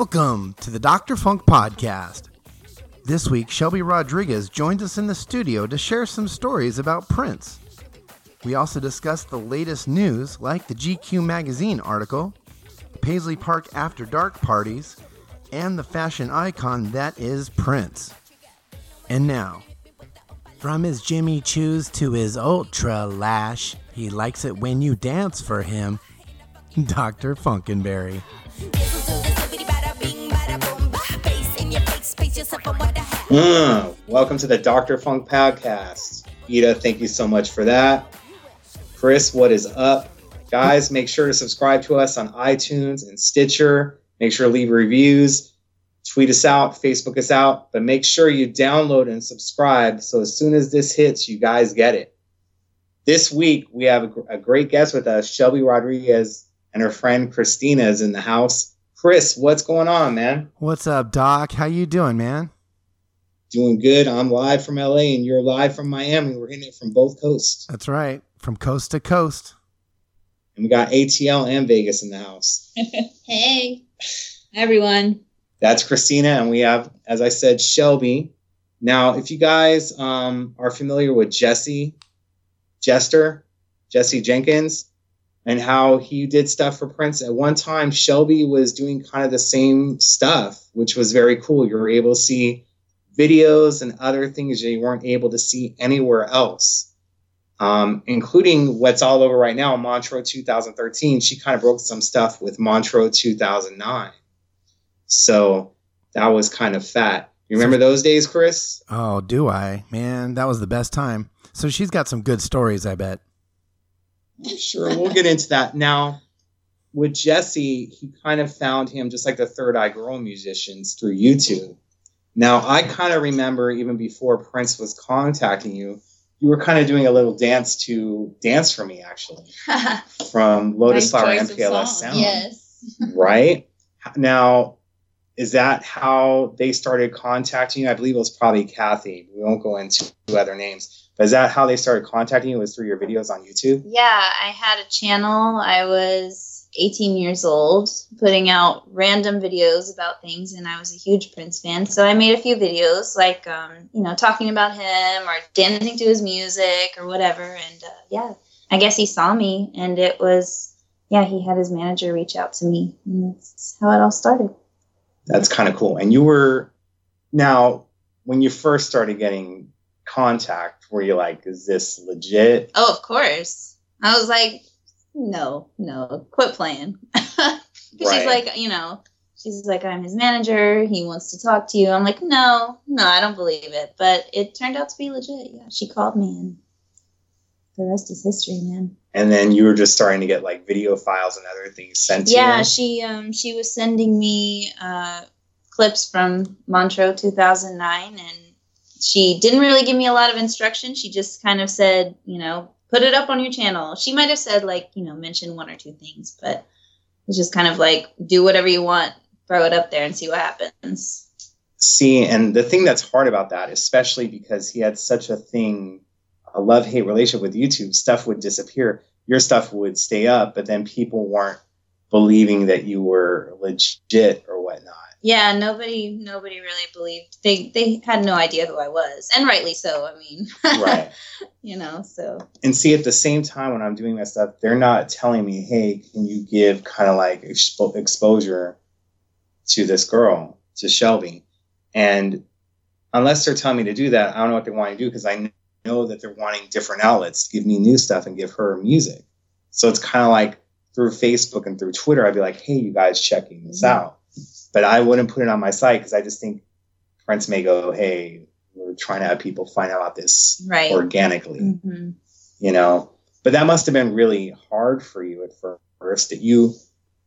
Welcome to the Dr. Funk Podcast. This week, Shelbey Rodriguez joined us in the studio to share some stories about Prince. We also discussed the latest news, like the GQ magazine article, Paisley Park After Dark parties, and the fashion icon that is Prince. And now, from his Jimmy Choos to his Ultra Lash, he likes it when you dance for him, Dr. Funkenberry. Mm, welcome to the Dr. Funk Podcast. Ida, thank you so much for that. Chris, what is up? Guys, make sure to subscribe to us on iTunes and Stitcher. Make sure to leave reviews, tweet us out, Facebook us out, but make sure you download and subscribe so as soon as this hits, you guys get it. This week, we have a, a great guest with us. Shelbey Rodriguez and her friend Christina is in the house. Chris, what's going on, man? What's up, Doc? How you doing, man? Doing good. I'm live from LA and you're live from Miami. We're hitting it from both coasts. That's right. From coast to coast. And we got ATL and Vegas in the house. hey, everyone. That's Christina, and we have, as I said, Shelbey. Now, if you guys um, are familiar with Jesse Jester, Jesse Jenkins, and how he did stuff for Prince. At one time, Shelbey was doing kind of the same stuff, which was very cool. You were able to see videos and other things that you weren't able to see anywhere else, um, including what's all over right now, Montreux 2013. She kind of broke some stuff with Montreux 2009. So that was kind of fat. You remember those days, Chris? Oh, do I? Man, that was the best time. So she's got some good stories, I bet. Sure, we'll get into that. Now, with Jesse, he kind of found him just like the Third Eye Girl musicians through YouTube. Now, I kind of remember even before Prince was contacting you, you were kind of doing a little dance to Dance for Me, actually, from Lotus Flower MPLSound. Yes. right? Now, is that how they started contacting you? I believe it was probably Kathy. We won't go into other names. Is that how they started contacting you? Was through your videos on YouTube? Yeah, I had a channel. I was 18 years old, putting out random videos about things, and I was a huge Prince fan. So I made a few videos, like um, you know, talking about him or dancing to his music or whatever. And uh, yeah, I guess he saw me, and it was yeah, he had his manager reach out to me, and that's how it all started. That's kind of cool. And you were now when you first started getting contact, were you like, is this legit? Oh, of course. I was like, no, no, quit playing. right. She's like, you know, she's like, I'm his manager. He wants to talk to you. I'm like, no, no, I don't believe it. But it turned out to be legit. Yeah, she called me, and the rest is history, man. And then you were just starting to get like video files and other things sent to yeah, you. Yeah, she um she was sending me uh, clips from Montreux 2009, and she didn't really give me a lot of instruction. She just kind of said, you know, put it up on your channel. She might have said like, you know, mention one or two things, but it's just kind of like do whatever you want, throw it up there and see what happens. See, and the thing that's hard about that, especially because he had such a thing, a love hate relationship with YouTube, stuff would disappear. Your stuff would stay up, but then people weren't believing that you were legit or whatnot yeah nobody nobody really believed they they had no idea who i was and rightly so i mean right. you know so. And see at the same time when i'm doing that stuff they're not telling me hey can you give kind of like expo- exposure to this girl to shelbey? And unless they're telling me to do that i don't know what they want to do because i know that they're wanting different outlets to give me new stuff and give her music. So it's kind of like through facebook and through twitter i'd be like hey you guys checking this mm-hmm. out but I wouldn't put it on my site because I just think friends may go, hey, we're trying to have people find out about this right. organically, mm-hmm. you know. But that must have been really hard for you at first. That you,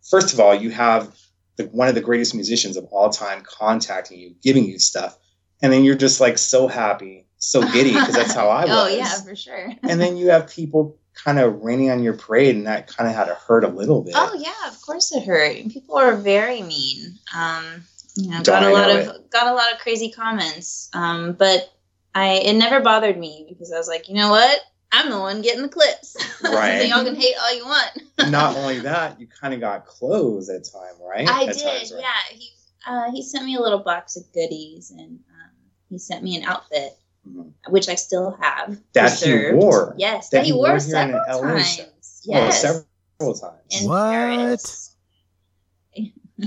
first of all, you have the, one of the greatest musicians of all time contacting you, giving you stuff, and then you're just like so happy, so giddy because that's how I was. oh yeah, for sure. and then you have people kind of raining on your parade, and that kind of had to hurt a little bit. Oh yeah, of course it hurt. People are very mean. Um, you know, got a lot of it. got a lot of crazy comments. Um, but I it never bothered me because I was like, you know what? I'm the one getting the clips. Right. so y'all can hate all you want. Not only that, you kind of got clothes at time, right? I at did. Times, right? Yeah. He uh, he sent me a little box of goodies, and um, he sent me an outfit, Mhm. which I still have. That you preserved. wore? Yes, That that, he you wore wore several LA? times. Oh, Yes, several times. in What? Paris.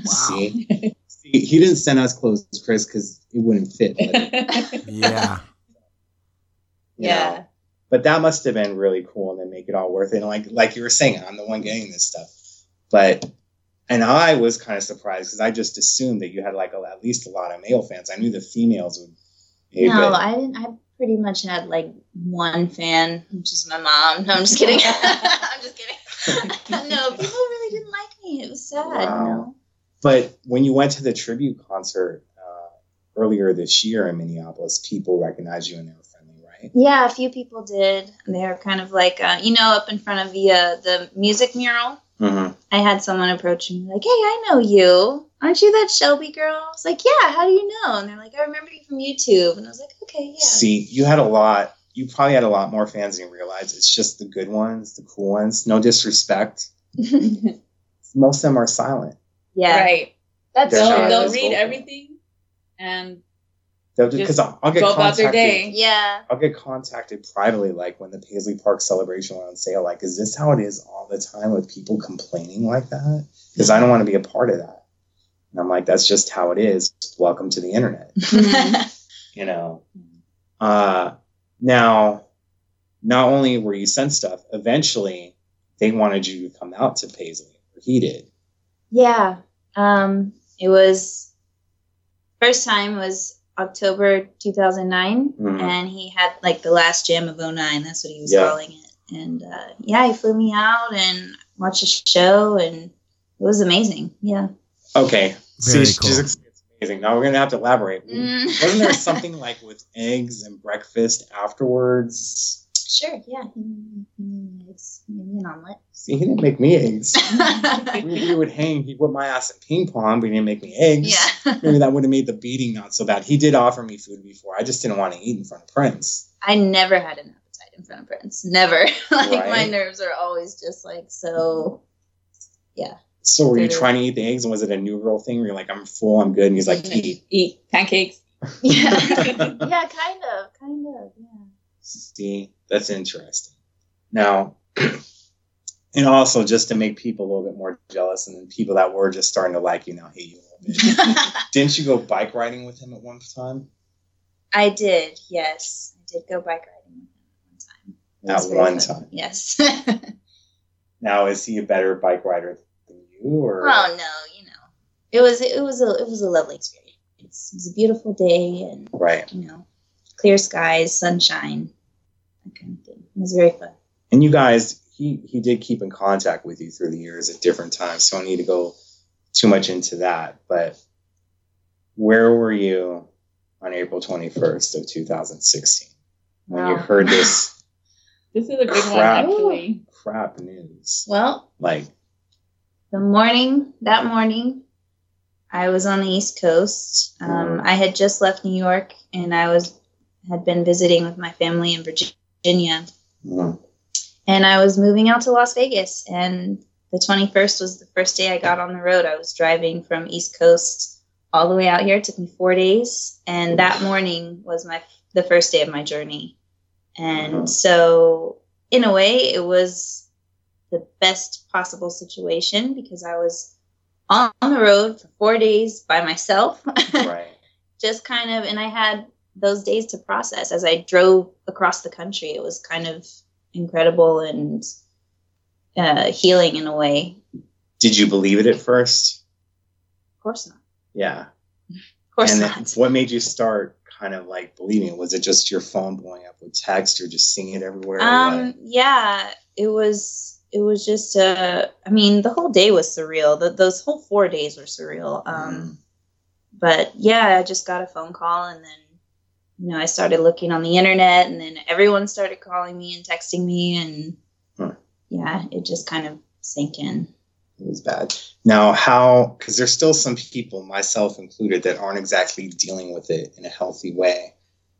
See, see, he didn't send us clothes, Chris, because it wouldn't fit. But, Yeah. yeah. know. but that must have been really cool, and then make it all worth it. And like like you were saying, I'm the one getting this stuff, but and I was kind of surprised because I just assumed that you had like a, at least a lot of male fans. I knew the females would. Maybe, No, but- I didn't. I pretty much had like one fan, which is my mom. No, I'm just kidding. I'm just kidding. no, people really didn't like me. It was sad. Wow. You know? But when you went to the tribute concert uh, earlier this year in Minneapolis, people recognized you and they were friendly, right? Yeah, a few people did. They were kind of like, uh, you know, up in front of the uh, the music mural. Mm-hmm. I had someone approach me like, "Hey, I know you. Aren't you that Shelbey girl?" I was like, "Yeah. How do you know?" And they're like, "I remember you from YouTube." And I was like, "Okay, yeah." See, you had a lot. You probably had a lot more fans than you realize. It's just the good ones, the cool ones. No disrespect. Most of them are silent. yeah. Right. They're They'll, they'll read vocal. everything and They'll because Just I'll, I'll get go about their contacted. day. Yeah. I'll get contacted privately, like when the Paisley Park celebration went on sale. Like, is this how it is all the time with people complaining like that? Because I don't want to be a part of that. And I'm like, that's just how it is. Welcome to the internet. you know. Uh, now, not only were you sent stuff, eventually they wanted you to come out to Paisley, or he did. Yeah. Um, it was first time was October 2009, Mhm. and he had like the last jam of 09. That's what he was Yeah. calling it. And uh, yeah, he flew me out and watched a show, and it was amazing. Yeah. Okay, Very see, cool. just- it's amazing. Now we're gonna have to elaborate. Mm. Wasn't there something like with eggs and breakfast afterwards? Sure. Yeah. He, he makes maybe an omelet. See, he didn't make me eggs. we, we would hang. He put my ass in ping pong, but he didn't make me eggs. yeah. Maybe that would have made the beating not so bad. He did offer me food before. I just didn't want to eat in front of Prince. I never had an appetite in front of Prince. Never. like my nerves are always just like so. Yeah. So were you trying to eat the eggs, and was it a new girl thing where you're like, I'm full, I'm good, and he's like, eat. eat pancakes. Yeah. yeah. Kind of. Kind of. Yeah. See, that's interesting. Now, and also just to make people a little bit more jealous, and then people that were just starting to like you now hate you a little bit. Didn't you go bike riding with him at one time? I did, yes. I did go bike riding with him at one time. At one fun. time. Yes. Now, is he a better bike rider than you, or oh no, you know. It was it was a it was a lovely experience. It was a beautiful day and right? you know, clear skies, sunshine, kind of thing. It was very fun. And you guys, he he did keep in contact with you through the years at different times, so I don't need to go too much into that. But where were you on April twenty first of two thousand sixteen when you heard this This is a good one, actually. crap news? Well, Like, the morning that morning i was on the east coast um, i had just left new york and i was had been visiting with my family in virginia mm, and i was moving out to las vegas and the 21st was the first day i got on the road. I was driving from east coast all the way out here. It took me four days and that morning was my the first day of my journey. And Mhm. so in a way it was the best possible situation because i was on the road for four days by myself. Right. just kind of and i had those days to process as i drove across the country it was kind of incredible and uh, healing in a way Did you believe it at first? of course not Yeah. of course and not what made you start kind of like believing? Was it just your phone blowing up with text or just seeing it everywhere? um yeah it was it was just uh i mean the whole day was surreal the, those whole four days were surreal um Mm. but yeah i just got a phone call and then you know i started looking on the internet and then everyone started calling me and texting me and Huh. yeah it just kind of sank in It was bad. Now, how, because there's still some people, myself included, that aren't exactly dealing with it in a healthy way.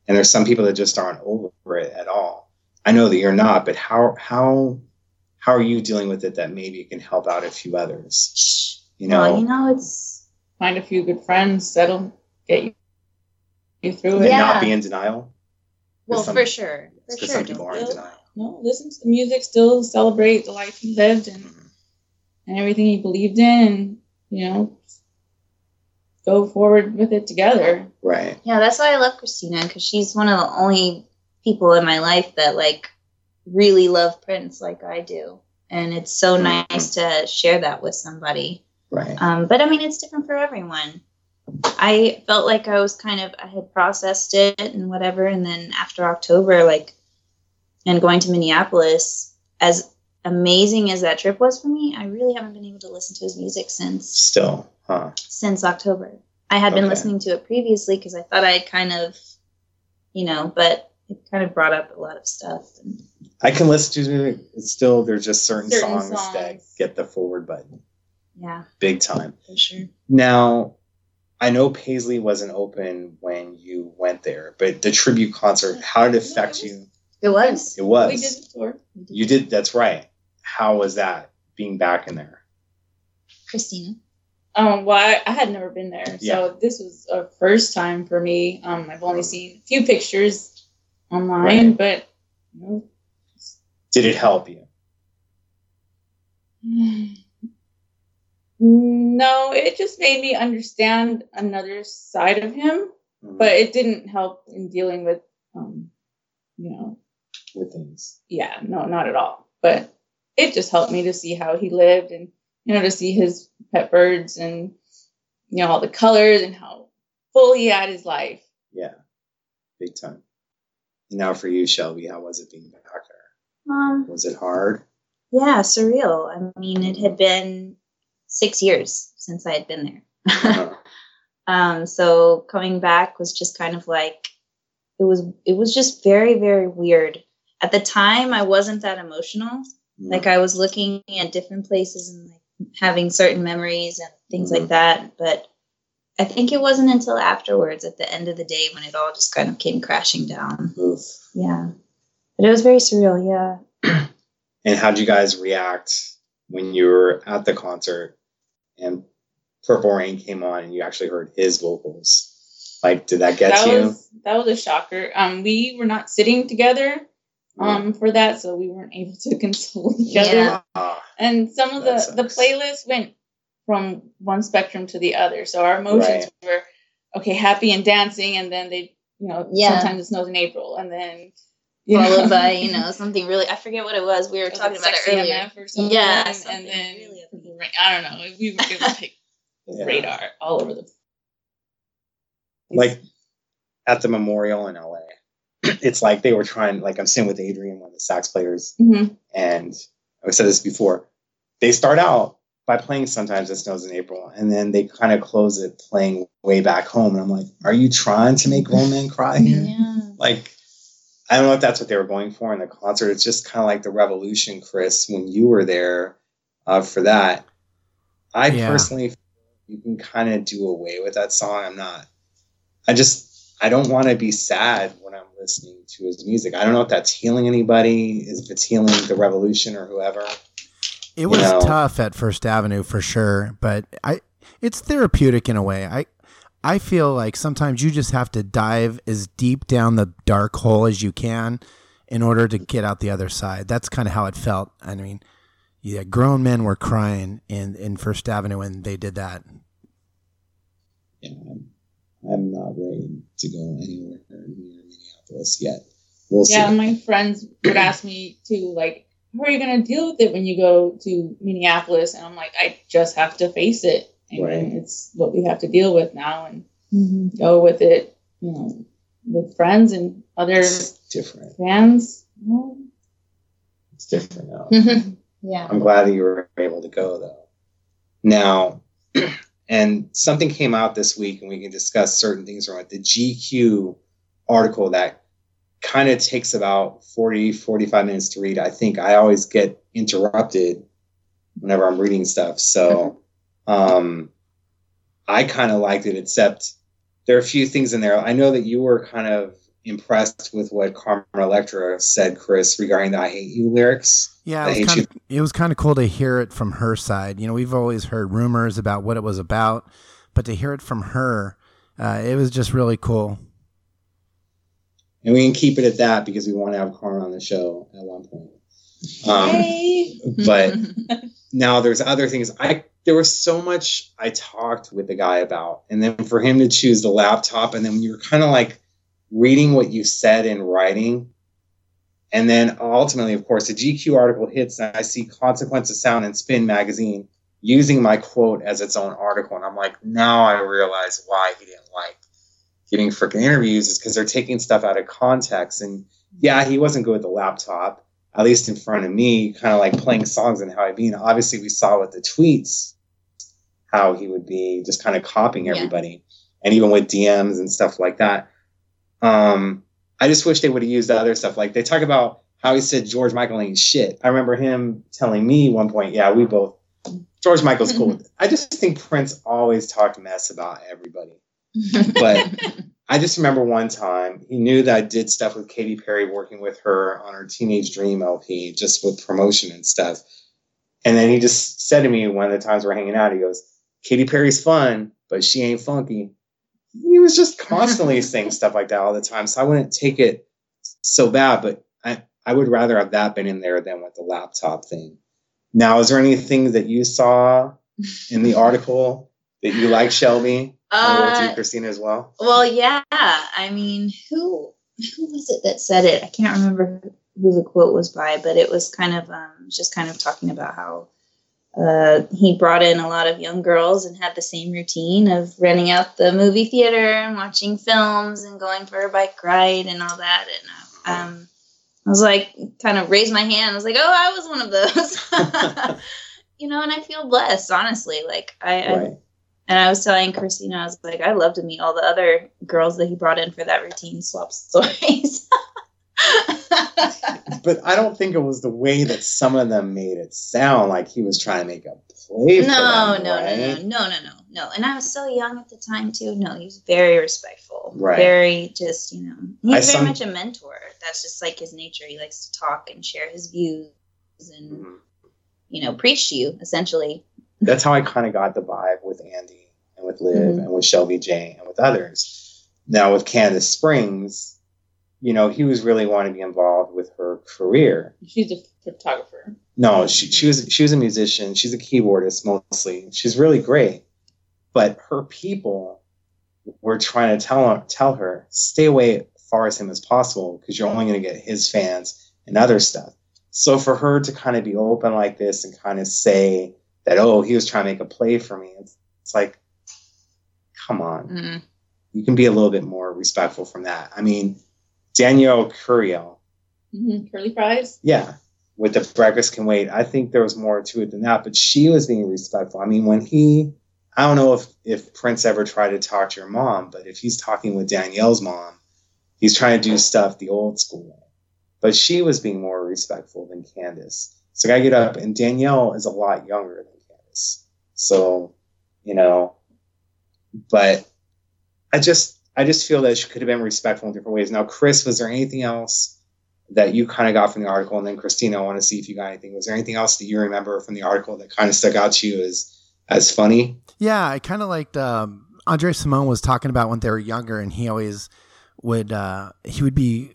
And there's some people that just aren't over it at all. I know that you're not, but how, how, how are you dealing with it that maybe it can help out a few others? You know, well you know it's find a few good friends that'll get you, you through And it. Yeah. not be in denial. Well, some- for sure. For sure. some people are in denial. No, listen to the music, still celebrate the life he lived and, and everything he believed in, and you know, go forward with it together. Right. Yeah, that's why I love Christina because she's one of the only people in my life that like really love Prince like I do, and it's so Mhm. nice to share that with somebody. Right. Um, but I mean, it's different for everyone. I felt like I was kind of I had processed it and whatever, and then after October, like, and going to Minneapolis, as amazing as that trip was for me, I really haven't been able to listen to his music since Still, huh? since October. I had been listening to it previously because I thought I'd kind of, you know, but it kind of brought up a lot of stuff. And, I can listen to it. It's still there's just certain, Certain songs, that get the forward button yeah, big time. for sure. Now, I know Paisley wasn't open when you went there, but the tribute concert, how did it affect you? It was. It was. We did the tour. You did. That's right. How was that being back in there? Christina. Um, well, I, I had never been there, so Yeah. this was a first time for me. Um, I've only seen a few pictures online, Right. but you Did it help you? know, no, it just made me understand another side of him, Mhm. but it didn't help in dealing with, um, you know, with things. yeah, no, not at all. But it just helped me to see how he lived and you know to see his pet birds and you know all the colors and how full he had his life. Yeah, big time. Now for you, Shelbey, how was it being back there? Um, Was it hard? yeah, surreal. I mean, it had been six years since I had been there. Um, so coming back was just kind of like it was. It was just very, very weird. At the time, I wasn't that emotional. like I was looking at different places and like having certain memories and things Mhm. like that. But I think it wasn't until afterwards, at the end of the day, when it all just kind of came crashing down. Oof. Yeah, but it was very surreal. Yeah, And how'd you guys react when you were at the concert and Purple Rain came on and you actually heard his vocals? Like, did that get that you? was that was a shocker. Um, we were not sitting together um for that, so we weren't able to console each other. Yeah. Ah, And some of That the the sucks. playlist went from one spectrum to the other. So our emotions were okay, happy and dancing, and then they, you know, Yeah. sometimes it snows in April, and then you followed by you know something really. I forget what it was. We were was talking it about it Sexy earlier. Or something, Yeah, and then really. I don't know. We were it was like Yeah. radar all over the. like at the memorial in LA. It's like they were trying, like I'm sitting with Adrian, one of the sax players, Mhm. and I've said this before. They start out by playing Sometimes It Snows in April, and then they kind of close it playing Way Back Home. And I'm like, are you trying to make grown men cry here? Yeah. Like, I don't know if that's what they were going for in the concert. It's just kind of like the revolution, Chris, when you were there uh, for that. I Yeah. personally, feel you can kind of do away with that song. I'm not. I just, I don't want to be sad when I'm listening to his music. I don't know if that's healing anybody, if it's healing the revolution or whoever. It was know. tough at First Avenue for sure, but I it's therapeutic in a way. I I feel like sometimes you just have to dive as deep down the dark hole as you can in order to get out the other side. That's kind of how it felt. I mean, yeah, grown men were crying in in First Avenue when they did that. Yeah, I'm, I'm not ready to go anywhere near Minneapolis yet. We'll Yeah, see. my friends would ask me to like, how are you going to deal with it when you go to Minneapolis? And I'm like, I just have to face it. Right. it's what we have to deal with now and Mhm. go with it, you know, with friends and other It's different. fans. It's different now. yeah. I'm glad that you were able to go though. Now, and something came out this week, and we can discuss certain things around it. The GQ article that kind of takes about 40, 45 minutes to read. I think I always get interrupted whenever I'm reading stuff. So um, I kind of liked it, except there are a few things in there. I know that you were kind of impressed with what Carmen Electra said, Chris, regarding the I Hate You lyrics. Yeah, it was kind you. of it was kind of cool to hear it from her side. You know, we've always heard rumors about what it was about, but to hear it from her, uh, it was just really cool. And we can keep it at that because we want to have Karn on the show at one point. Um, Hey. but now there's other things. I there was so much I talked with the guy about, and then for him to choose the laptop, and then you were kind of like reading what you said in writing, and then ultimately, of course, the GQ article hits, and I see Consequence of Sound and Spin magazine using my quote as its own article, and I'm like, now I realize why he didn't like getting freaking interviews is because they're taking stuff out of context, and yeah, he wasn't good with the laptop at least in front of me, kind of like playing songs and how I mean. Obviously, we saw with the tweets how he would be just kind of copying Yeah. everybody, and even with DMs and stuff like that. Um, I just wish they would have used the other stuff. Like they talk about how he said George Michael ain't shit. I remember him telling me one point, "Yeah, we both George Michael's cool." I just think Prince always talked mess about everybody. But I just remember one time he knew that I did stuff with Katy Perry, working with her on her Teenage Dream LP, just with promotion and stuff. And then he just said to me one of the times we're hanging out, he goes, Katy Perry's fun, but she ain't funky. He was just constantly saying stuff like that all the time. So I wouldn't take it so bad, but I, I would rather have that been in there than with the laptop thing. Now, is there anything that you saw in the article that you like, Shelby? And we'll do Uh, Christina as well. well, yeah. I mean, who who was it that said it? I can't remember who the quote was by, but it was kind of um, just kind of talking about how uh, he brought in a lot of young girls and had the same routine of renting out the movie theater and watching films and going for a bike ride and all that. And uh, um, I was like, kind of raised my hand. I was like, oh, I was one of those. you know, and I feel blessed, honestly. Like I, I and I was telling Christina, I was like, I'd love to meet all the other girls that he brought in for that routine swap stories. But I don't think it was the way that some of them made it sound like he was trying to make a play. For no, them, no, right? no, no, no, no, no, no. And I was so young at the time too. No, he was very respectful. Right. Very just, you know, he's I very some- much a mentor. That's just like his nature. He likes to talk and share his views and, Mhm. you know, preach to you essentially. That's how I kind of got the vibe with Andy and with Liv Mhm. and with Shelby J and with others. Now with Kandace Springs, you know, he was really wanting to be involved with her career. She's a photographer. No, she, she was she was a musician. She's a keyboardist mostly. She's really great, but her people were trying to tell her, tell her stay away as far as him as possible because you're only going to get his fans and other stuff. So for her to kind of be open like this and kind of say that oh he was trying to make a play for me, it's, it's like, come on, Mm. you can be a little bit more respectful from that. I mean, Danielle Curiel, hmm Curly fries. yeah, with the breakfast can wait. I think there was more to it than that, but she was being respectful. I mean, when he, I don't know if if Prince ever tried to talk to your mom, but if he's talking with Danielle's mom, he's trying to do stuff the old school way. But she was being more respectful than Kandace. So I get up, and Danielle is a lot younger than Kandace. So, you know, but I just I just feel that she could have been respectful in different ways. Now, Chris, was there anything else that you kind of got from the article? And then Christina, I want to see if you got anything. Was there anything else that you remember from the article that kind of stuck out to you as as funny? Yeah, I kind of liked um, Andre Cymone was talking about when they were younger, and he always would uh, he would be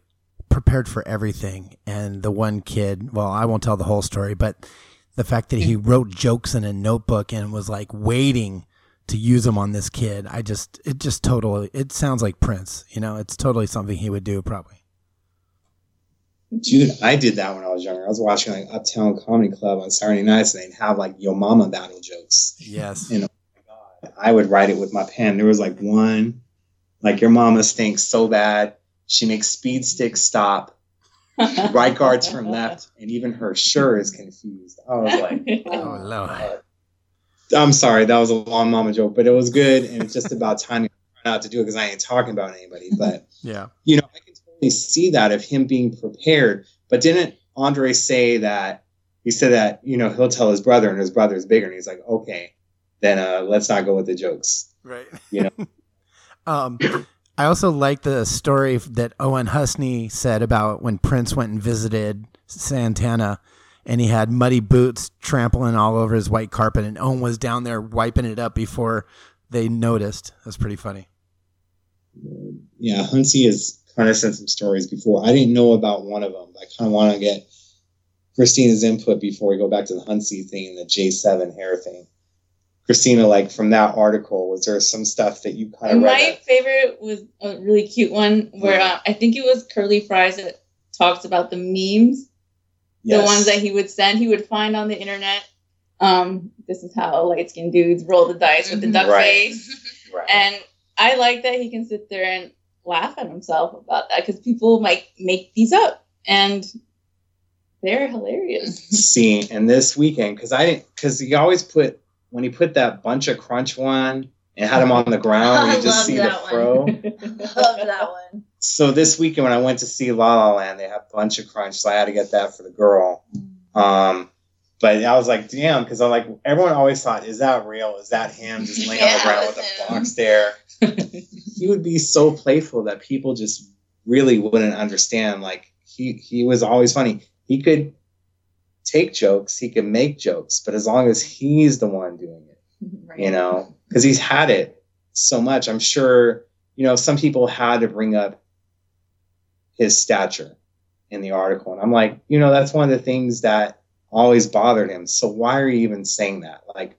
prepared for everything. And the one kid, well, I won't tell the whole story, but the fact that he wrote jokes in a notebook and was like waiting to use them on this kid, I just it just totally it sounds like Prince. You know, it's totally something he would do probably. Dude, I did that when I was younger. I was watching like Uptown Comedy Club on Saturday nights, and they'd have like Yo Mama battle jokes. Yes. Oh you know, I would write it with my pen. There was like one, like your mama stinks so bad she makes speed sticks stop. Right guards from left, and even her sure is confused. I was like, Oh Lord. I'm sorry, that was a long mama joke, but it was good, and it's just about time not to do it because I ain't talking about anybody. But Yeah. you know, I can totally see that of him being prepared. But didn't Andre say that? He said that you know he'll tell his brother, and his brother's bigger, and he's like, okay, then uh, let's not go with the jokes. Right. You know. um, I also like the story that Owen Husney said about when Prince went and visited Santana and he had muddy boots trampling all over his white carpet and Owen was down there wiping it up before they noticed. That's pretty funny. Yeah, Husney has kind of sent some stories before. I didn't know about one of them. I kind of want to get Christina's input before we go back to the Husney thing and the J7 hair thing. Christina, like from that article, was there some stuff that you kind of My read? favorite was a really cute one where uh, I think it was Curly Fries that talks about the memes, the ones that he would send, he would find on the internet. Um, this is how light skinned dudes roll the dice with the duck Right. face. Right. And I like that he can sit there and laugh at himself about that because people might make these up and they're hilarious. see and this weekend because I didn't because he always put when he put that bunch of crunch one and had him on the ground you just love see the that fro. Love that one. So this weekend when I went to see La La Land, they have a bunch of crunch, so I had to get that for the girl. Um, but I was like, damn, because I'm like, everyone always thought, is that real? Is that him just laying on the ground with a box there? he would be so playful that people just really wouldn't understand. Like he he was always funny. He could take jokes, he could make jokes, but as long as he's the one doing it, Right. you know, because he's had it so much. I'm sure, you know, some people had to bring up his stature in the article. And I'm like, you know, that's one of the things that always bothered him. So why are you even saying that? Like,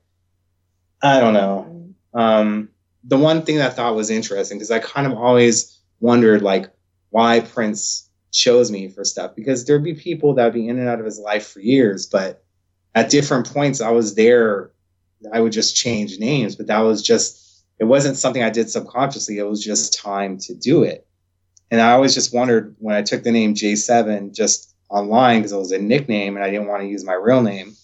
I don't know. Um, the one thing that I thought was interesting because I kind of always wondered like why Prince chose me for stuff because there'd be people that would be in and out of his life for years, but at different points I was there. I would just change names, but that was just it wasn't something I did subconsciously. It was just time to do it. And I always just wondered when I took the name J7 just online because it was a nickname and I didn't want to use my real name.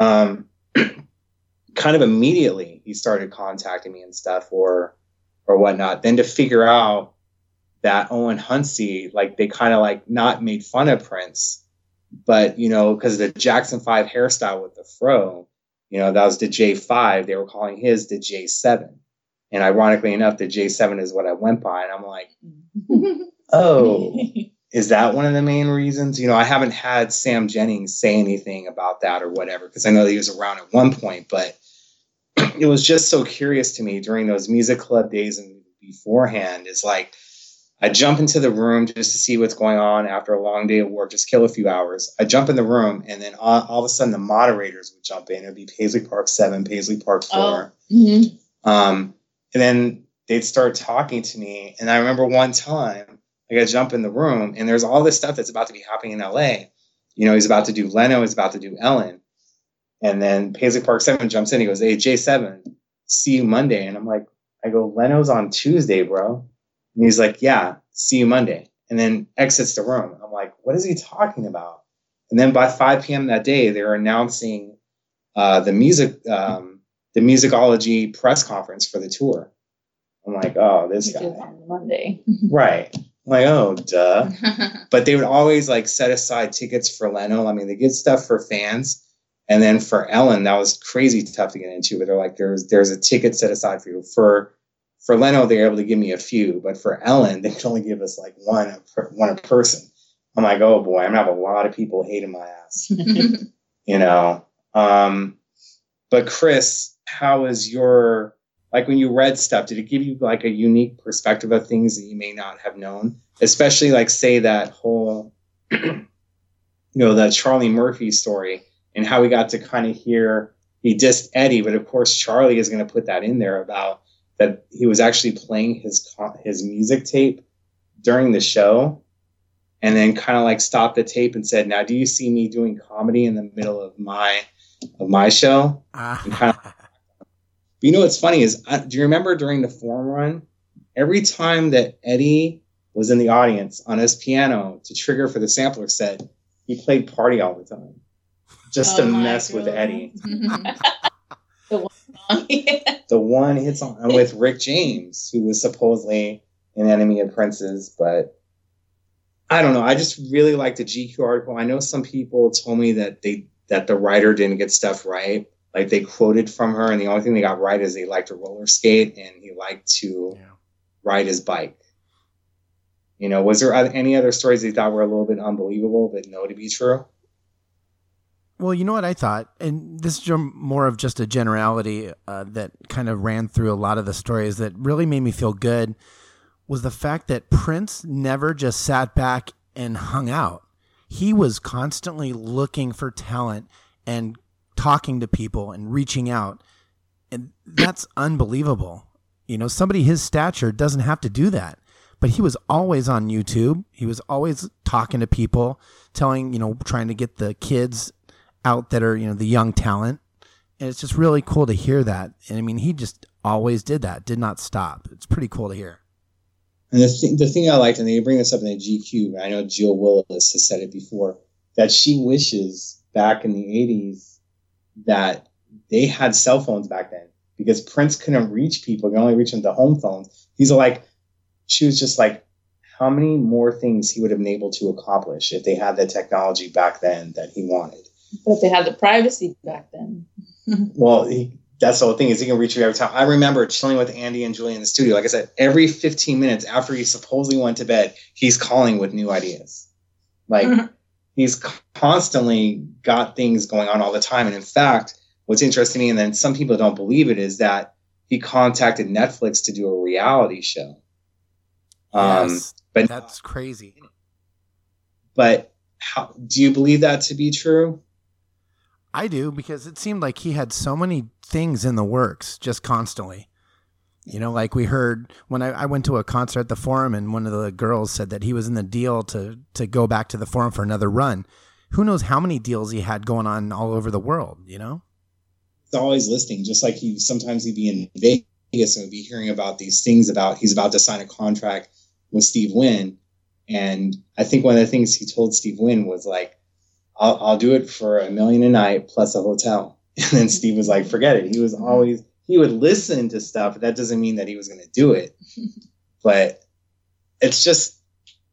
Um, kind of immediately he started contacting me and stuff or or whatnot. Then to figure out that Owen Husney, like they kind of like not made fun of Prince, but you know, because the Jackson Five hairstyle with the fro, you know, that was the J5. They were calling his the J7. And ironically enough, the J7 is what I went by. And I'm like, oh, is that one of the main reasons? You know, I haven't had Sam Jennings say anything about that or whatever, because I know that he was around at one point, but it was just so curious to me during those music club days and beforehand. It's like I jump into the room just to see what's going on after a long day of work, just kill a few hours. I jump in the room, and then all, all of a sudden the moderators would jump in. It would be Paisley Park 7, Paisley Park 4. Mhm. Um, and then they'd start talking to me. And I remember one time, like I jump in the room and there's all this stuff that's about to be happening in LA. You know, he's about to do Leno, he's about to do Ellen. And then Paisley Park 7 jumps in. He goes, Hey, J7, see you Monday. And I'm like, I go, Leno's on Tuesday, bro. And he's like, Yeah, see you Monday. And then exits the room. I'm like, What is he talking about? And then by 5 p.m. that day, they were announcing uh, the music, um, the musicology press conference for the tour. I'm like, oh, this guy. on Monday. Right. I'm like, oh, duh. But they would always like set aside tickets for Leno. I mean, they get stuff for fans. And then for Ellen, that was crazy tough to get into. But they're like, there's there's a ticket set aside for you. For for Leno, they're able to give me a few, but for Ellen, they could only give us like one a per, one a person. I'm like, oh boy, I'm gonna have a lot of people hating my ass. you know. Um, but Chris, how is your like when you read stuff? Did it give you like a unique perspective of things that you may not have known? Especially like say that whole, you know, the Charlie Murphy story and how we got to kind of hear he dissed Eddie, but of course Charlie is going to put that in there about that he was actually playing his his music tape during the show and then kind of like stopped the tape and said, "Now, do you see me doing comedy in the middle of my of my show?" Ah. But you know what's funny is, uh, do you remember during the forum run, every time that Eddie was in the audience on his piano to trigger for the sampler set, he played "Party" all the time, just Oh to mess with God. Eddie. Yeah. The one hit song and with Rick James, who was supposedly an enemy of Prince's, but I don't know. I just really like the GQ article. I know some people told me that they that the writer didn't get stuff right. Like they quoted from her, and the only thing they got right is he liked to roller skate and he liked to Yeah. ride his bike. You know, was there any other stories they thought were a little bit unbelievable but know to be true? Well, you know what I thought, and this is more of just a generality uh, that kind of ran through a lot of the stories that really made me feel good was the fact that Prince never just sat back and hung out. He was constantly looking for talent and talking to people and reaching out. And that's unbelievable. You know, somebody his stature doesn't have to do that. But he was always on YouTube. He was always talking to people, telling, you know, trying to get the kids out that are, you know, the young talent. And it's just really cool to hear that. And I mean, he just always did that, did not stop. It's pretty cool to hear. And the thing, the thing I liked, and they bring this up in the GQ, I know Jill Willis has said it before, that she wishes back in the 80s that they had cell phones back then because Prince couldn't reach people. He only reached them to home phones. He's like, she was just like, how many more things he would have been able to accomplish if they had the technology back then that he wanted. But if they had the privacy back then. well, he, that's the whole thing is he can reach you every time. I remember chilling with Andy and Julie in the studio. Like I said, every 15 minutes after he supposedly went to bed, he's calling with new ideas. Like. he's constantly got things going on all the time. And in fact, what's interesting to me, and then some people don't believe it, is that he contacted Netflix to do a reality show. Um, yes, but that's crazy. But how, do you believe that to be true? I do because it seemed like he had so many things in the works just constantly. You know, like we heard when I, I, went to a concert at the Forum, and one of the girls said that he was in the deal to to go back to the Forum for another run. Who knows how many deals he had going on all over the world? You know, he's always listening. Just like he sometimes he'd be in Vegas and would be hearing about these things about he's about to sign a contract with Steve Wynn, and I think one of the things he told Steve Wynn was like, I'll, I'll do it for a million a night plus a hotel. And then Steve was like, forget it. He was always, he would listen to stuff, but that doesn't mean that he was going to do it. but it's just,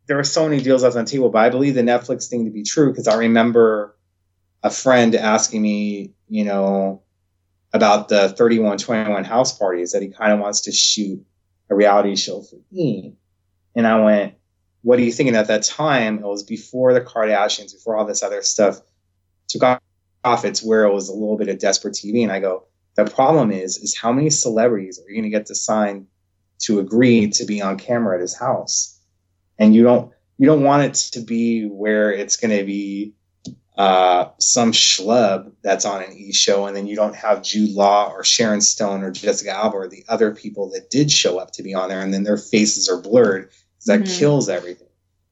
there were so many deals left on the table. But I believe the Netflix thing to be true because I remember a friend asking me, you know, about the 3121 house parties that he kind of wants to shoot a reality show for me. And I went, what are you thinking at that time? It was before the Kardashians, before all this other stuff took off. It's where it was a little bit of desperate TV. And I go, the problem is, is how many celebrities are you going to get to sign to agree to be on camera at his house? And you don't, you don't want it to be where it's going to be uh, some schlub that's on an e show, and then you don't have Jude Law or Sharon Stone or Jessica Alba or the other people that did show up to be on there, and then their faces are blurred that mm-hmm. kills everything.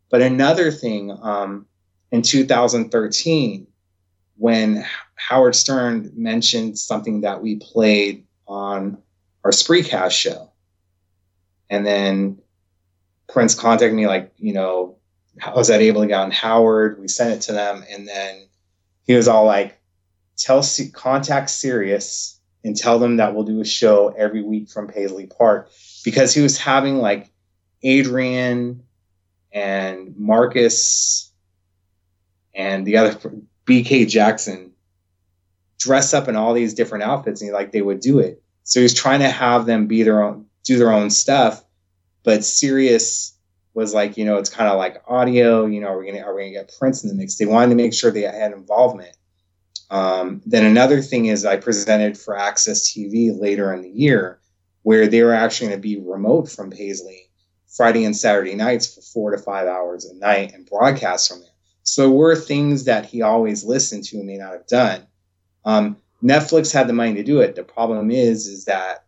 But another thing, um, in 2013, when Howard Stern mentioned something that we played on our Spreecast show, and then Prince contacted me, like, you know, how was that able to get on Howard? We sent it to them, and then he was all like, "Tell contact Sirius and tell them that we'll do a show every week from Paisley Park," because he was having like Adrian and Marcus and the other BK Jackson dress up in all these different outfits and like they would do it. So he's trying to have them be their own do their own stuff, but Sirius was like, you know, it's kind of like audio, you know, are we gonna are we gonna get Prince in the mix? They wanted to make sure they had involvement. Um, then another thing is I presented for Access TV later in the year where they were actually going to be remote from Paisley Friday and Saturday nights for four to five hours a night and broadcast from there. So were things that he always listened to and may not have done. Um, Netflix had the money to do it. The problem is, is that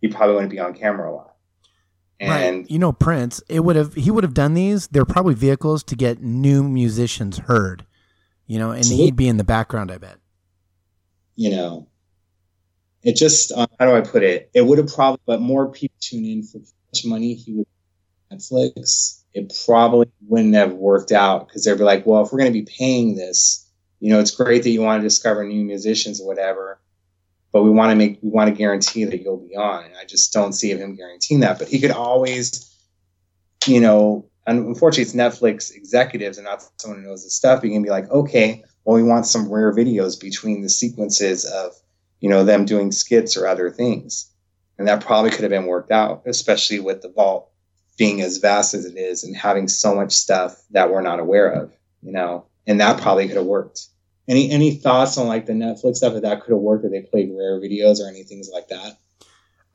he probably wouldn't be on camera a lot. And right. you know, Prince, it would have he would have done these. They're probably vehicles to get new musicians heard. You know, and he'd be in the background. I bet. You know, it just uh, how do I put it? It would have probably, but more people tune in for much money. He would Netflix, it probably wouldn't have worked out because they'd be like, well, if we're going to be paying this, you know, it's great that you want to discover new musicians or whatever, but we want to make, we want to guarantee that you'll be on. And I just don't see him guaranteeing that. But he could always, you know, unfortunately, it's Netflix executives and not someone who knows the stuff. You can be like, okay, well, we want some rare videos between the sequences of, you know, them doing skits or other things. And that probably could have been worked out, especially with the vault being as vast as it is and having so much stuff that we're not aware of, you know, and that probably could have worked. Any any thoughts on like the Netflix stuff if that could have worked if they played rare videos or anything like that?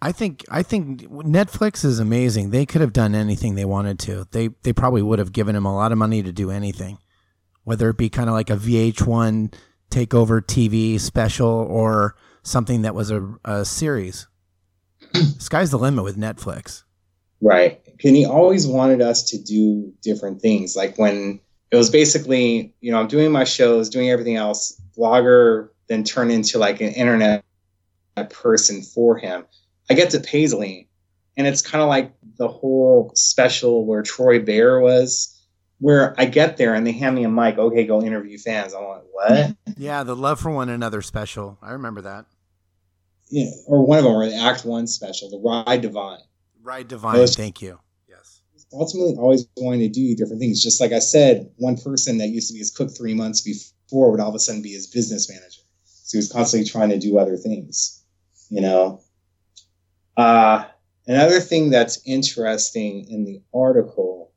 I think I think Netflix is amazing. They could have done anything they wanted to. They they probably would have given him a lot of money to do anything, whether it be kind of like a VH1 takeover TV special or something that was a, a series. Sky's the limit with Netflix. Right. And he always wanted us to do different things. Like when it was basically, you know, I'm doing my shows, doing everything else, blogger then turn into like an internet person for him. I get to Paisley, and it's kind of like the whole special where Troy Bear was, where I get there and they hand me a mic. Okay, go interview fans. I'm like, what? Yeah, the love for one another special. I remember that. Yeah, or one of them, or the Act One special, the Ride Divine. Ride Divine. Was, thank you. Yes. Ultimately, always wanting to do different things. Just like I said, one person that used to be his cook three months before would all of a sudden be his business manager. So he was constantly trying to do other things. You know, uh, another thing that's interesting in the article,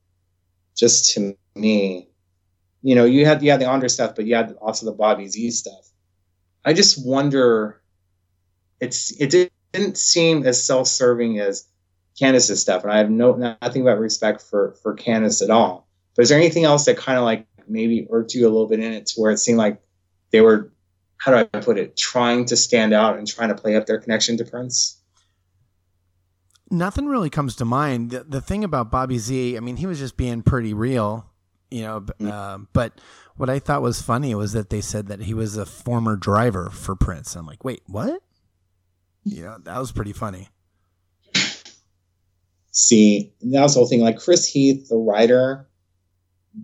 just to me, you know, you had you had the Andre stuff, but you had also the Bobby Z stuff. I just wonder. It's it didn't seem as self-serving as Kandace's stuff, and I have no nothing but respect for for Kandace at all. But is there anything else that kind of like maybe irked you a little bit in it, to where it seemed like they were, how do I put it, trying to stand out and trying to play up their connection to Prince? Nothing really comes to mind. The, the thing about Bobby Z, I mean, he was just being pretty real, you know. Mm-hmm. Uh, but what I thought was funny was that they said that he was a former driver for Prince. I'm like, wait, what? You know, that was pretty funny. See, that was the whole thing. Like Chris Heath, the writer,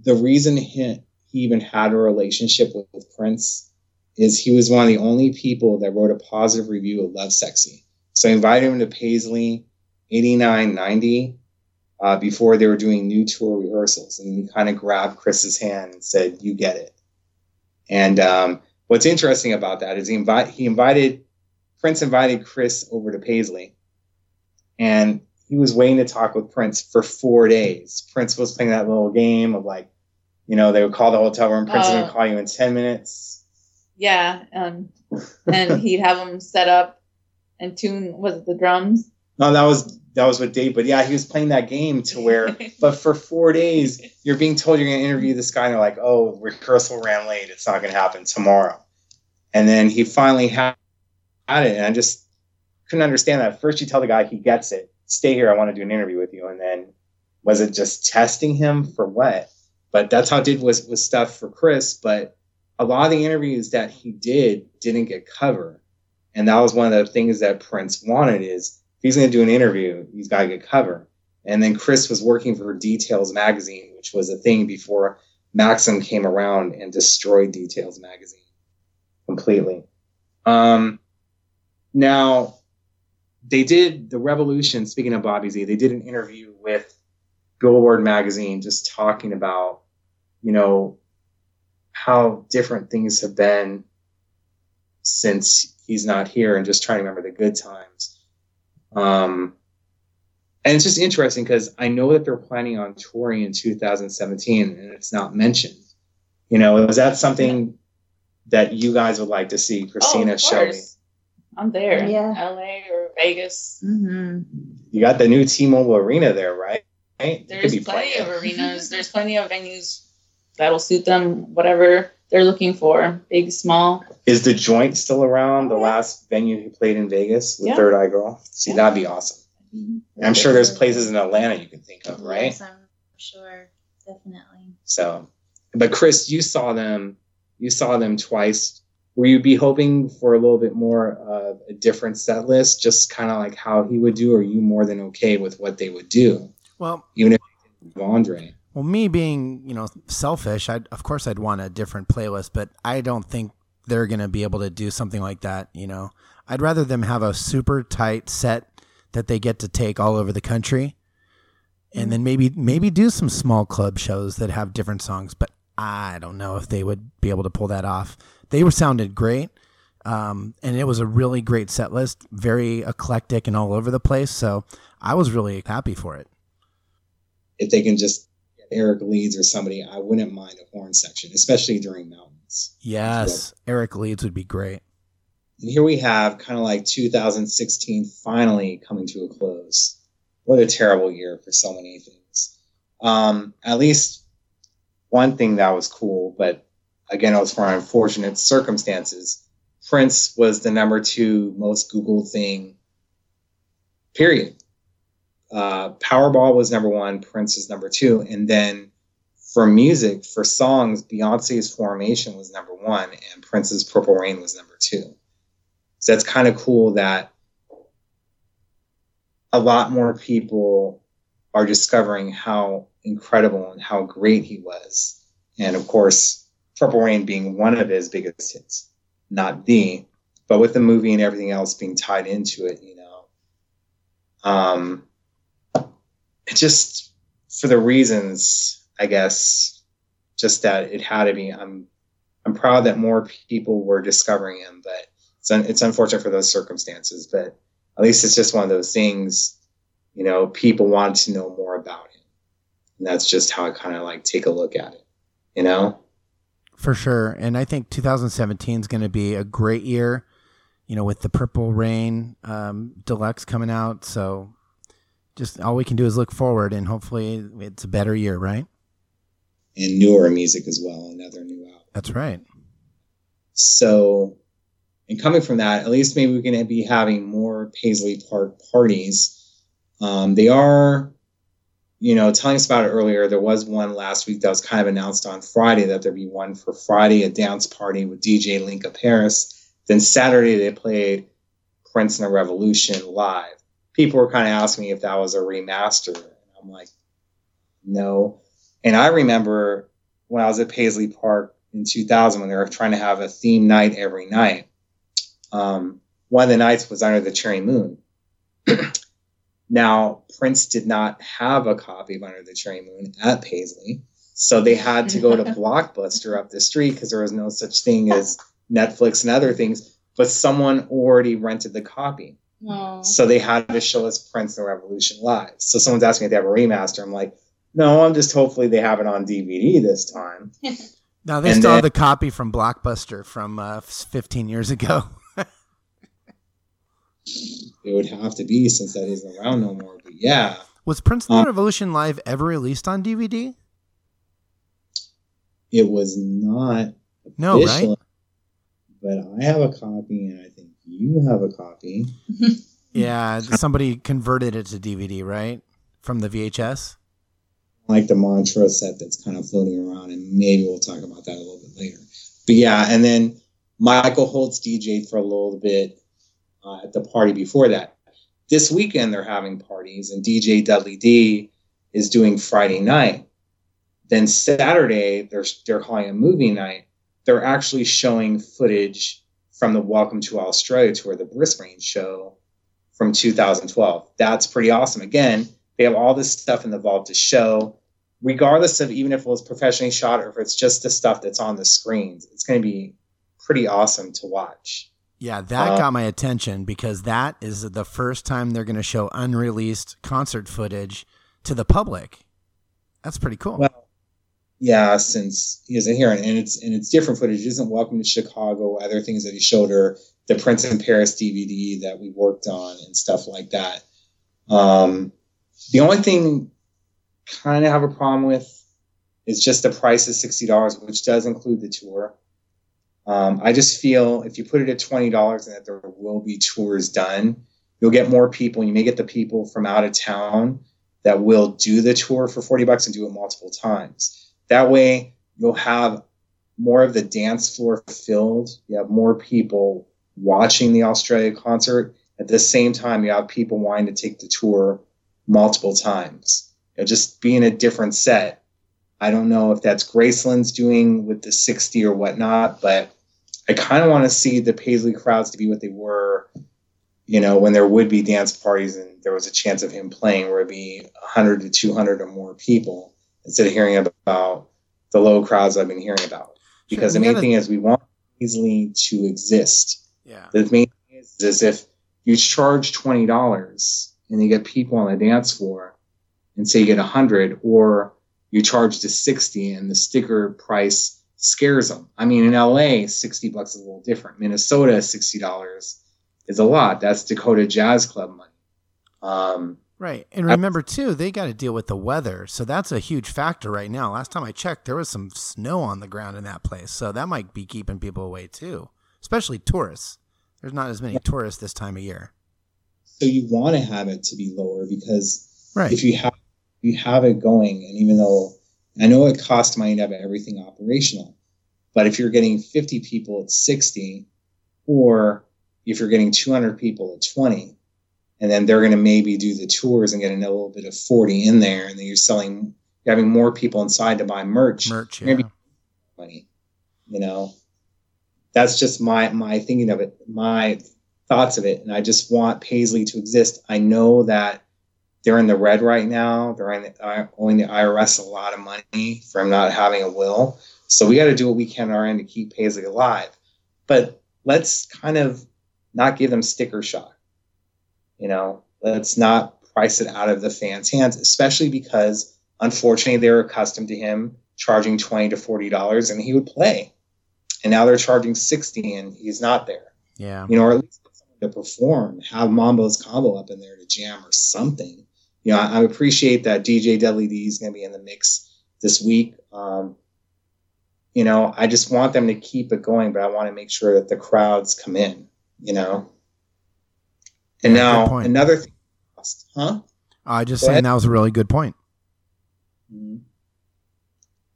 the reason he, he even had a relationship with, with Prince is he was one of the only people that wrote a positive review of Lovesexy. So I invited him to Paisley 89, 90, uh, before they were doing new tour rehearsals. And he kind of grabbed Chris's hand and said, You get it. And um, what's interesting about that is he, he invited, Prince invited Chris over to Paisley. And he was waiting to talk with Prince for four days. Prince was playing that little game of like, you know, they would call the hotel room. Prince uh, is going to call you in 10 minutes. Yeah. Um, and he'd have them set up and tune, was it the drums? No, that was that was with Dave. But yeah, he was playing that game to where, but for four days, you're being told you're going to interview this guy, and they're like, "Oh, rehearsal ran late. It's not going to happen tomorrow." And then he finally had it, and I just couldn't understand that. First, you tell the guy he gets it, stay here. I want to do an interview with you, and then was it just testing him for what? But that's how it did was was stuff for Chris. But a lot of the interviews that he did didn't get covered, and that was one of the things that Prince wanted is if he's going to do an interview, he's got to get cover. And then Chris was working for Details magazine, which was a thing before Maxim came around and destroyed Details magazine completely. Um, now, they did the Revolution. Speaking of Bobby Z, they did an interview with Billboard magazine, just talking about, you know, how different things have been since he's not here, and just trying to remember the good times. Um, and it's just interesting because I know that they're planning on touring in 2017 and it's not mentioned. You know, is that something that you guys would like to see, Christina oh, Shelbey? I'm there. Yeah. LA or Vegas. Mm-hmm. You got the new T Mobile Arena there, right? There's plenty, plenty of arenas. There's plenty of venues that'll suit them, whatever they're looking for, big, small. Is the joint still around? The last venue he played in Vegas with yeah. Third Eye Girl. See, yeah. that'd be awesome. Mm-hmm. I'm sure there's places in Atlanta you can think of, right? Yes, I'm sure, definitely. So, but Chris, you saw them. You saw them twice. Were you be hoping for a little bit more of a different set list, just kind of like how he would do, or are you more than okay with what they would do? Well, even if Andre. Well, me being, you know, selfish, I'd, of course I'd want a different playlist, but I don't think they're going to be able to do something like that, you know. I'd rather them have a super tight set that they get to take all over the country and then maybe maybe do some small club shows that have different songs, but I don't know if they would be able to pull that off. They were sounded great. Um, and it was a really great set list, very eclectic and all over the place. So I was really happy for it. If they can just Eric Leeds or somebody, I wouldn't mind a horn section, especially during mountains. Yes, Eric Leeds would be great. And here we have kind of like 2016 finally coming to a close. What a terrible year for so many things. Um, at least one thing that was cool, but again, it was for unfortunate circumstances. Prince was the number two most Googled thing, period. Uh, Powerball was number one, Prince was number two. And then for music, for songs, Beyonce's Formation was number one, and Prince's Purple Rain was number two. So that's kind of cool that a lot more people are discovering how incredible and how great he was. And of course, Purple Rain being one of his biggest hits, not the, but with the movie and everything else being tied into it, you know. Um, it just for the reasons, I guess, just that it had to be. I'm I'm proud that more people were discovering him, but it's un, it's unfortunate for those circumstances. But at least it's just one of those things, you know. People want to know more about him, and that's just how I kind of like take a look at it, you know. For sure. And I think 2017 is going to be a great year, you know, with the Purple Rain um, Deluxe coming out. So just all we can do is look forward and hopefully it's a better year, right? And newer music as well, another new album. That's right. So, and coming from that, at least maybe we're going to be having more Paisley Park parties. Um, they are you know, telling us about it earlier, there was one last week that was kind of announced on Friday that there'd be one for Friday, a dance party with DJ Linka Paris. Then Saturday they played Prince and the Revolution live. People were kind of asking me if that was a remaster. And I'm like, no. And I remember when I was at Paisley Park in 2000 when they were trying to have a theme night every night. Um, one of the nights was under the cherry moon. Now, Prince did not have a copy of Under the Cherry Moon at Paisley, so they had to go to Blockbuster up the street because there was no such thing as Netflix and other things, but someone already rented the copy. Oh. So they had to show us Prince and Revolution live. So someone's asking if they have a remaster. I'm like, no, I'm just hopefully they have it on DVD this time. Now they And still then- have the copy from Blockbuster from uh, 15 years ago. It would have to be since that isn't around no more. But yeah, Was Prince the Uh, Revolution live ever released on DVD? it was not No, official, right? but I have a copy and I think you have a copy. Yeah, somebody converted it to DVD, right? From the VHS. like the mantra set that's kind of floating around, and maybe we'll talk about that a little bit later. But yeah, and then Michael Holtz DJ for a little bit uh, at the party before that. This weekend they're having parties, and DJ Dudley D is doing Friday night. Then Saturday they're they're calling a movie night. They're actually showing footage from the Welcome to Australia tour, the Brisbane show from 2012. That's pretty awesome. Again, they have all this stuff in the vault to show, regardless of even if it was professionally shot or if it's just the stuff that's on the screens. It's going to be pretty awesome to watch. Yeah, that Uh, got my attention because that is the first time they're going to show unreleased concert footage to the public. That's pretty cool. Well, yeah, since he isn't here, and it's and it's different footage. It isn't Welcome to Chicago, other things that he showed her, the Prince in Paris DVD that we worked on, and stuff like that. Um, the only thing kind of have a problem with is just the price is sixty dollars, which does include the tour. Um, I just feel if you put it at twenty dollars and that there will be tours done, you'll get more people. You may get the people from out of town that will do the tour for 40 bucks and do it multiple times. That way you'll have more of the dance floor filled. You have more people watching the Australia concert. At the same time, you have people wanting to take the tour multiple times. You know, just being a different set. I don't know if that's Graceland's doing with the 60 or whatnot, but I kind of want to see the Paisley crowds to be what they were you know, when there would be dance parties and there was a chance of him playing where it'd be 100 to 200 or more people instead of hearing about the low crowds I've been hearing about. Because Sure, the main gotta- thing is we want Paisley to exist. yeah. The main thing is, is if you charge $20 and you get people on the dance floor and say you get 100 or you charge to 60 and the sticker price scares them. I mean, in LA, 60 bucks is a little different. Minnesota, $60 is a lot. That's Dakota Jazz Club money. Um, Right. And remember too, they got to deal with the weather. So that's a huge factor right now. Last time I checked, there was some snow on the ground in that place. So that might be keeping people away too, especially tourists. There's not as many tourists this time of year. so you want to have it to be lower because Right. if you have you have it going and even though i know it costs money to have everything operational but if you're getting 50 people at 60 or if you're getting 200 people at 20 and then they're going to maybe do the tours and get a little bit of 40 in there and then you're selling you're having more people inside to buy merch Merch. Maybe- Yeah. money you know that's just my my thinking of it my thoughts of it and i just want paisley to exist i know that they're in the red right now. They're in the, uh, owing the irs a lot of money from not having a will. So we got to do what we can on our end to keep paisley alive. But let's kind of not give them sticker shock. You know let's not price it out of the fans hands especially because unfortunately they're accustomed to him charging 20 to 40 dollars and he would play. And now they're charging 60 and he's not there. Yeah. you know or at least to perform have mambo's combo up in there to jam or something you know i, I appreciate that dj wd is going to be in the mix this week um, you know i just want them to keep it going but i want to make sure that the crowds come in you know and Yeah, now another thing huh I just Go saying ahead. that was a really good point. Mhm.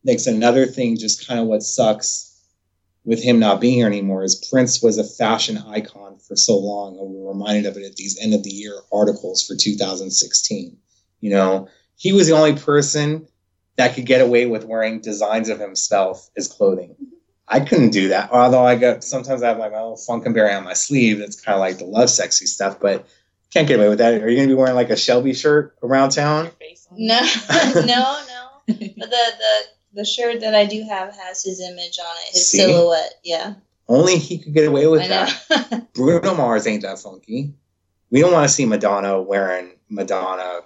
Next, another thing, just kind of what sucks with him not being here anymore is Prince was a fashion icon for so long, and we were reminded of it at these end of the year articles for 2016. You know, he was the only person that could get away with wearing designs of himself as clothing. I couldn't do that. Although I got sometimes I have like my little Funkenberry on my sleeve. That's kind of like the Lovesexy stuff, but can't get away with that. Are you gonna be wearing like a Shelbey shirt around town? Your face on No, no, no. But the, the the shirt that I do have has his image on it, his See? silhouette. Yeah, Only he could get away with that. Bruno Mars ain't that funky. We don't want to see Madonna wearing Madonna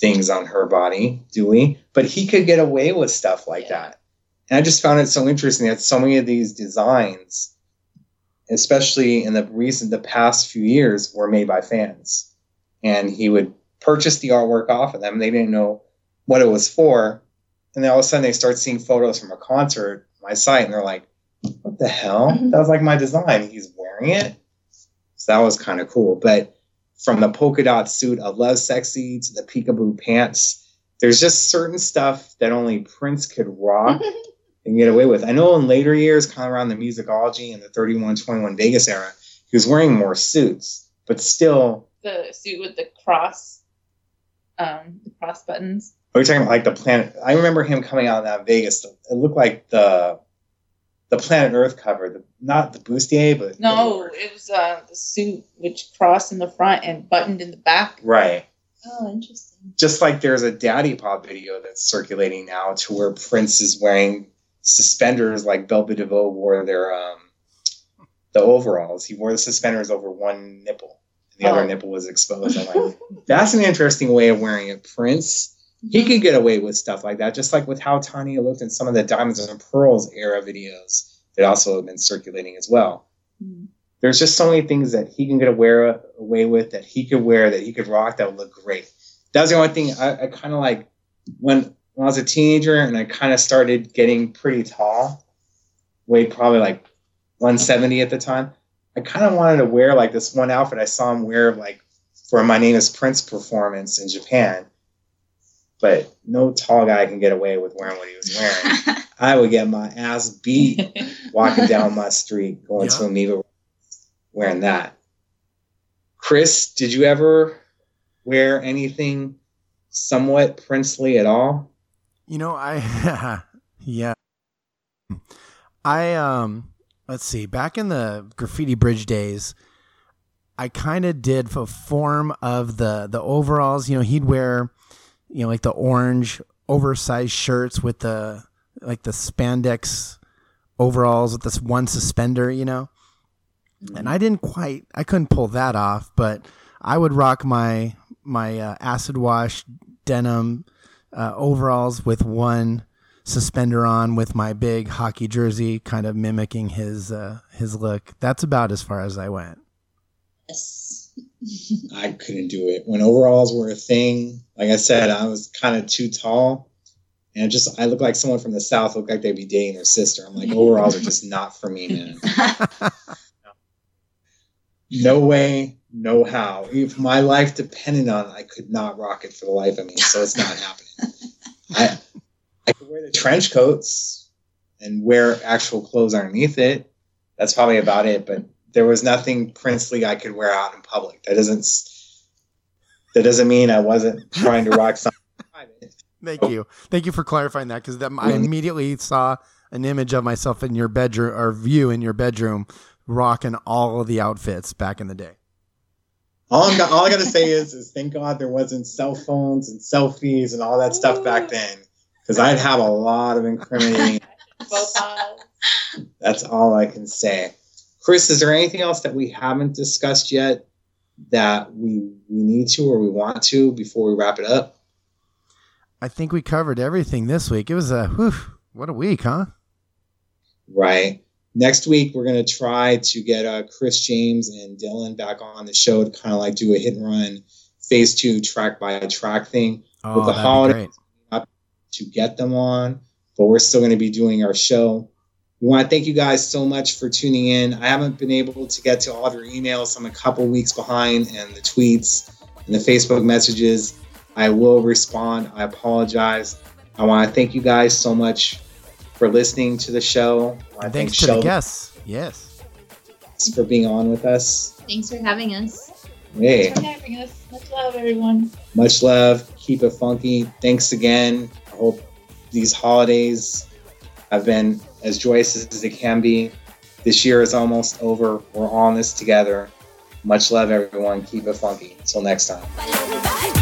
things on her body, do we? But he could get away with stuff like Yeah. that. And I just found it so interesting that so many of these designs, especially in the recent, the past few years, were made by fans. And he would purchase the artwork off of them. They didn't know what it was for. And then all of a sudden they start seeing photos from a concert, on my site, and they're like, what the hell? Mhm. That was like my design. He's wearing it. So that was kind of cool. But from the polka dot suit of Lovesexy to the peekaboo pants, there's just certain stuff that only Prince could rock and get away with. I know in later years, kind of around the musicology and the 3121 Vegas era, he was wearing more suits, but still, the suit with the cross, um, the cross buttons. are we talking about like the planet? I remember him coming out in that Vegas. It looked like the the Planet Earth cover, the not the bustier, but No, it was uh, the suit which crossed in the front and buttoned in the back. right. oh, interesting. just like there's a daddy pop video that's circulating now to where Prince is wearing suspenders like Bell Biv DeVoe wore their um the overalls. He wore the suspenders over one nipple. And the Oh. other nipple was exposed. I'm like, that's an interesting way of wearing it. Prince, he could get away with stuff like that, just like with how Tanya looked in some of the Diamonds and Pearls era videos that also have been circulating as well Mhm. there's just so many things that he can get aware away with that he could wear that he could rock that would look great. That was the only thing I, I kind of like when when I was a teenager and I kind of started getting pretty tall, weighed probably like 170 at the time. I kind of wanted to wear like this one outfit I saw him wear like for my name is Prince performance in Japan. But no tall guy can get away with wearing what he was wearing. I would get my ass beat walking down my street going to Yeah. Amoeba wearing that. Chris, did you ever wear anything somewhat princely at all? You know, I yeah. I um let's see, back in the graffiti bridge days, I kind of did a form of the the overalls, you know, he'd wear you know like the orange oversized shirts with the like the spandex overalls with this one suspender, you know. And I didn't quite I couldn't pull that off, but I would rock my my uh, acid wash denim uh, overalls with one suspender on with my big hockey jersey, kind of mimicking his uh, his look. That's about as far as I went. Yes. I couldn't do it when overalls were a thing. Like I said, I was kind of too tall, and just I look like someone from the south. Look like they'd be dating their sister. I'm like overalls are just not for me, man. No way, no how. If my life depended on it, I could not rock it for the life of me. So it's not happening. I I could wear the trench coats and wear actual clothes underneath it. That's probably about it. But there was nothing princely I could wear out in public. That doesn't that doesn't mean I wasn't trying to rock something private. Thank you, thank you for clarifying that because I mm-hmm. immediately saw an image of myself in your bedroom or view in your bedroom rocking all of the outfits back in the day. All, I'm, all I got to say is, is thank God there wasn't cell phones and selfies and all that stuff back then, because I'd have a lot of incriminating. That's all I can say. Chris, is there anything else that we haven't discussed yet that we we need to or we want to before we wrap it up? I think we covered everything this week. It was a whew, what a week, huh? Right. Next week we're gonna try to get uh, Chris James and Dylan back on the show to kind of like do a hit and run phase two track by track thing Oh, with the holidays great. to get them on, but we're still going to be doing our show. We want to thank you guys so much for tuning in. I haven't been able to get to all of your emails. I'm a couple weeks behind, and the tweets and the Facebook messages. I will respond. I apologize. I want to thank you guys so much for listening to the show. I wanna And thank thanks to the guests. Yes. for being on with us. Thanks for having us. Hey. Thanks for having us. Much love, everyone. much love keep it funky thanks again i hope these holidays have been as joyous as they can be. This year is almost over. We're all in this together. Much love everyone. Keep it funky. Until next time.